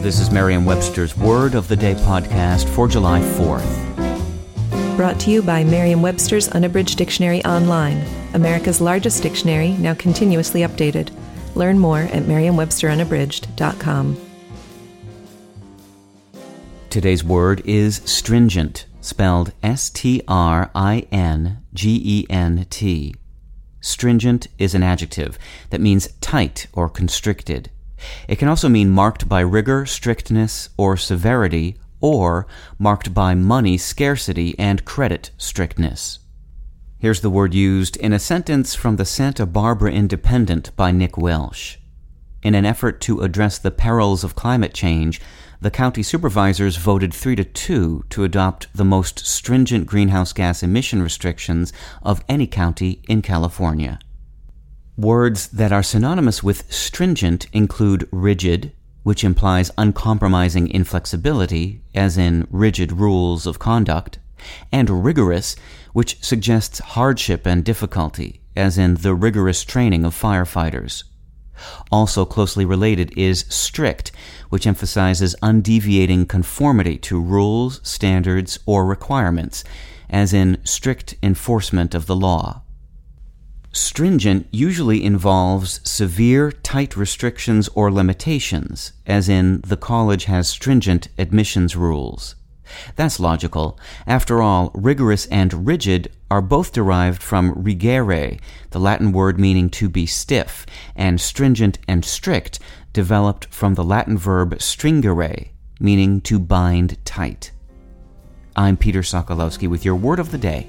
This is Merriam Webster's Word of the Day podcast for July 4th. Brought to you by Merriam Webster's Unabridged Dictionary Online, America's largest dictionary, now continuously updated. Learn more at merriam-websterunabridged.com. Today's word is stringent, spelled S T R I N G E N T. Stringent is an adjective that means tight or constricted. It can also mean marked by rigor, strictness, or severity, or marked by money scarcity and credit strictness. Here's the word used in a sentence from the Santa Barbara Independent by Nick Welsh. In an effort to address the perils of climate change, the county supervisors voted 3 to 2 to adopt the most stringent greenhouse gas emission restrictions of any county in California. Words that are synonymous with stringent include rigid, which implies uncompromising inflexibility, as in rigid rules of conduct, and rigorous, which suggests hardship and difficulty, as in the rigorous training of firefighters. Also closely related is strict, which emphasizes undeviating conformity to rules, standards, or requirements, as in strict enforcement of the law. Stringent usually involves severe, tight restrictions or limitations, as in the college has stringent admissions rules. That's logical. After all, rigorous and rigid are both derived from rigere, the Latin word meaning to be stiff, and stringent and strict developed from the Latin verb stringere, meaning to bind tight. I'm Peter Sokolowski with your word of the day.